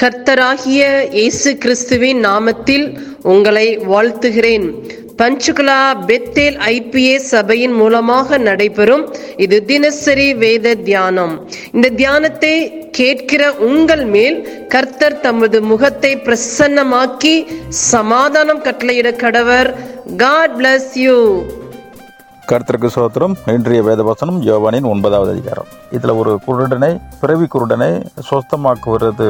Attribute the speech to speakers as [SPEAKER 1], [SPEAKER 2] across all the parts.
[SPEAKER 1] கர்த்தராகிய இயேசு கிறிஸ்துவின் நாமத்தில் உங்களை வாழ்த்துகிறேன். பஞ்சுகுலா பெத்தேல் ஐபிஏ சபையின் மூலமாக நடைபெறும் இது தினசரி வேத தியானம். இந்த தியானத்தை கேட்கிற உங்கள் மேல் கர்த்தர் தமது முகத்தை பிரசன்னமாக்கி சமாதானம் கட்டளையிட கடவர். காட் பிளஸ் யூ
[SPEAKER 2] கர்த்தருக்கு சோத்திரம். இன்றைய வேதவசனம் யோவானின் ஒன்பதாவது அதிகாரம். இதில் ஒரு குருடனை பிறவி குருடனை சொஸ்தமாக்குவது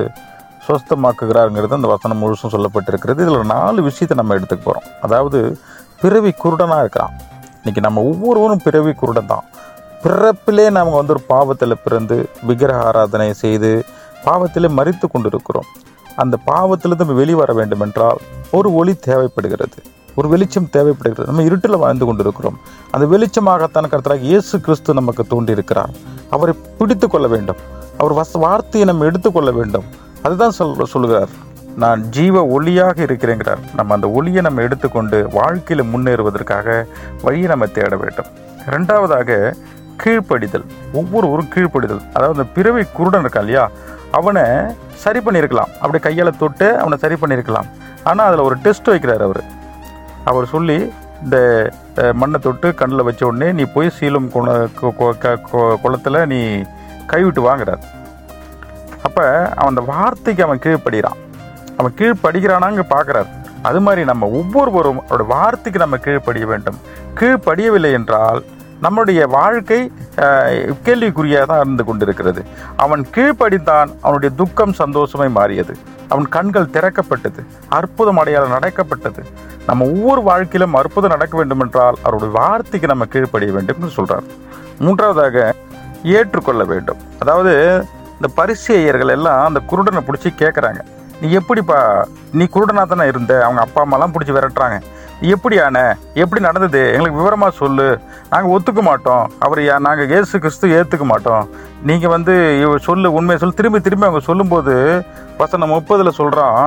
[SPEAKER 2] சொஸ்தமாக்குகிறாருங்கிறது அந்த வசனம் முழுசும் சொல்லப்பட்டிருக்கிறது. இதில் நாலு விஷயத்தை நம்ம எடுத்துக்க போகிறோம் அதாவது பிறவி குருடனாக இருக்கிறான் இன்னைக்கு நம்ம ஒவ்வொருவரும் பிறவி குருடன் தான். பிறப்பிலே நாம் வந்து ஒரு பாவத்தில் பிறந்து விக்கிரக ஆராதனை செய்து பாவத்திலே மறித்து கொண்டிருக்கிறோம். அந்த பாவத்திலிருந்து நம்ம வெளிவர வேண்டுமென்றால் ஒரு ஒளி தேவைப்படுகிறது. ஒரு வெளிச்சம் தேவைப்படுகிறது. நம்ம இருட்டில் வாழ்ந்து கொண்டிருக்கிறோம். அந்த வெளிச்சமாகத்தான் கருத்தராக இயேசு கிறிஸ்து நமக்கு தோன்றியிருக்கிறார் அவரை பிடித்து கொள்ள வேண்டும். அவர் வச வார்த்தையை நம்ம எடுத்துக்கொள்ள வேண்டும். அதுதான் சொல் சொல்லுகிறார் நான் ஜீவ ஒளியாக இருக்கிறேங்கிறார் நம்ம அந்த ஒளியை நம்ம எடுத்துக்கொண்டு வாழ்க்கையில் முன்னேறுவதற்காக வழியை நம்ம தேட வேண்டும் ரெண்டாவதாக கீழ்ப்படிதல் ஒவ்வொருவரும் கீழ்ப்படிதல் அதாவது அந்த பிறவி குருடன் இருக்கா இல்லையா அவனை சரி பண்ணியிருக்கலாம் அப்படி கையால் தொட்டு அவனை சரி பண்ணியிருக்கலாம் ஆனால் அதில் ஒரு டெஸ்ட் வைக்கிறார் அவர் அவர் சொல்லி இந்த மண்ணை தொட்டு கண்ணில் வச்ச உடனே நீ போய் சீலம் குள க- குளத்துல நீ கைவிட்டு வாங்குறார் அப்போ அவன் அந்த வார்த்தைக்கு அவன் கீழ்ப்படுகிறான். அவன் கீழ்ப்படுகிறானாங்க பார்க்குறாரு. அது மாதிரி நம்ம ஒவ்வொருவரும் அவருடைய வார்த்தைக்கு நம்ம கீழ்ப்படிய வேண்டும். கீழ்ப்படியவில்லை என்றால் நம்முடைய வாழ்க்கை கேள்விக்குறியாக தான் இருந்து கொண்டிருக்கிறது. அவன் கீழ்ப்படித்தான் அவனுடைய துக்கம் சந்தோஷமே மாறியது. அவன் கண்கள் திறக்கப்பட்டது. அற்புதம் அடையாளம் நடக்கப்பட்டது. நம்ம ஒவ்வொரு வாழ்க்கையிலும் அற்புதம் நடக்க வேண்டும் என்றால் அவருடைய வார்த்தைக்கு நம்ம கீழ்ப்படிய வேண்டும் என்று சொல்கிறார் மூன்றாவதாக ஏற்றுக்கொள்ள வேண்டும். அதாவது இந்த பரிசெயர்கள் எல்லாம் அந்த குருடனை பிடிச்சி கேட்குறாங்க நீ எப்படிப்பா நீ குருடனாக தானே இருந்த? அவங்க அப்பா அம்மாலாம் பிடிச்சி விரட்டுறாங்க. நீ எப்படி எப்படி நடந்தது? எங்களுக்கு விவரமாக சொல்லு. நாங்கள் ஒத்துக்க மாட்டோம். அவர் நாங்கள் இயேசு கிறிஸ்து ஏற்றுக்க மாட்டோம். நீங்கள் வந்து இவ சொல்லு உண்மையை சொல்லு. திரும்பி திரும்பி அவங்க சொல்லும்போது வசனம் முப்பதில் சொல்கிறான்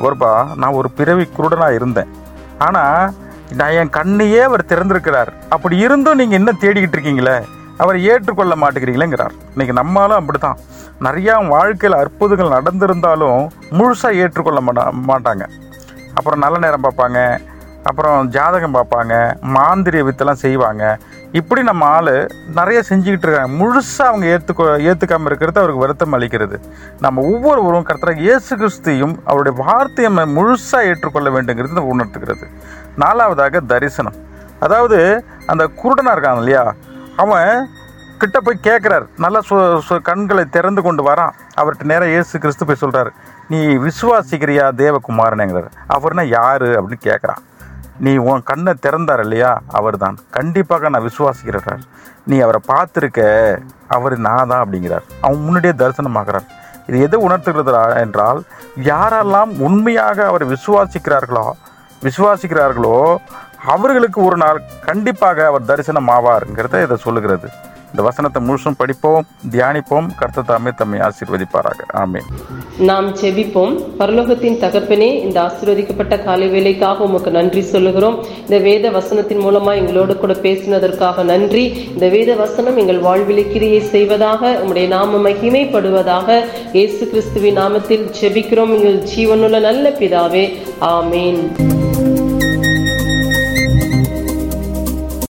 [SPEAKER 2] அவர்பா நான் ஒரு பிறவி குருடனாக இருந்தேன். ஆனால் நான் என் கண்ணையே அவர் திறந்திருக்கிறார். அப்படி இருந்தும் நீங்கள் என்ன தேடிக்கிட்டு இருக்கீங்களே? அவரை ஏற்றுக்கொள்ள மாட்டேங்கிறீங்களேங்கிறார். இன்னைக்கு நம்மளும் அப்படித்தான். நிறையா வாழ்க்கையில் அற்புதங்கள் நடந்திருந்தாலும் முழுசாக ஏற்றுக்கொள்ள மாட்டா மாட்டாங்க. அப்புறம் நல்ல நேரம் பார்ப்பாங்க. அப்புறம் ஜாதகம் பார்ப்பாங்க. மாந்திரிய வித்தெல்லாம் செய்வாங்க. இப்படி நம்ம ஆள் நிறைய செஞ்சுக்கிட்டு இருக்காங்க. முழுசாக அவங்க ஏற்றுக்கொ ஏற்றுக்காமல் இருக்கிறது அவருக்கு வருத்தம் அளிக்கிறது. நம்ம ஒவ்வொருவரும் கர்த்தராக இயேசு கிறிஸ்தையும் அவருடைய வார்த்தையை நம்ம முழுசாக ஏற்றுக்கொள்ள வேண்டுங்கிறது உணர்த்துகிறது. நாலாவதாக தரிசனம். அதாவது அந்த குருடனாக இருக்கான் இல்லையா? அவன் கிட்ட போய் கேட்குறார் நல்லா சு சு- கண்களை திறந்து கொண்டு வரான். அவர்கிட்ட நேராக இயேசு கிறிஸ்து போய் சொல்கிறார் நீ விசுவாசிக்கிறியா தேவகுமாரனேங்கிறார் அவர்னா யார் அப்படின்னு கேட்குறான் நீ உன் கண்ணை திறந்தார் இல்லையா? அவர்தான். கண்டிப்பாக நான் விசுவாசிக்கிறார் நீ அவரை பார்த்துருக்க? அவர் நான் தான் அப்படிங்கிறார். அவன் முன்னாடியே தரிசனமாகிறார் இது எதை உணர்த்துகிறது என்றால் யாரெல்லாம் உண்மையாக அவர் விசுவாசிக்கிறார்களோ விசுவாசிக்கிறார்களோ அவர்களுக்கு ஒரு நாள் கண்டிப்பாக அவர் தரிசனம் ஆவாருங்கிறத இதை சொல்லுகிறது. இந்த வசனத்தை முழுசும் படிப்போம் தியானிப்போம். கர்த்த தாமே தம்மை ஆசீர்வதிப்பாராக. ஆமே
[SPEAKER 1] நாம் செபிப்போம். பரலோகத்தின் தகப்பனே இந்த ஆசீர்வதிக்கப்பட்ட காலை வேலைக்காக உமக்கு நன்றி சொல்லுகிறோம். இந்த வேத வசனத்தின் மூலமா எங்களோடு கூட பேசினதற்காக நன்றி. இந்த வேத வசனம் எங்கள் வாழ்விலை கிரியை செய்வதாக உம்முடைய நாம மகிமைப்படுவதாக இயேசு கிறிஸ்துவின் நாமத்தில் செபிக்கிறோம். எங்கள் ஜீவனுள்ள நல்ல பிதாவே. ஆமேன்.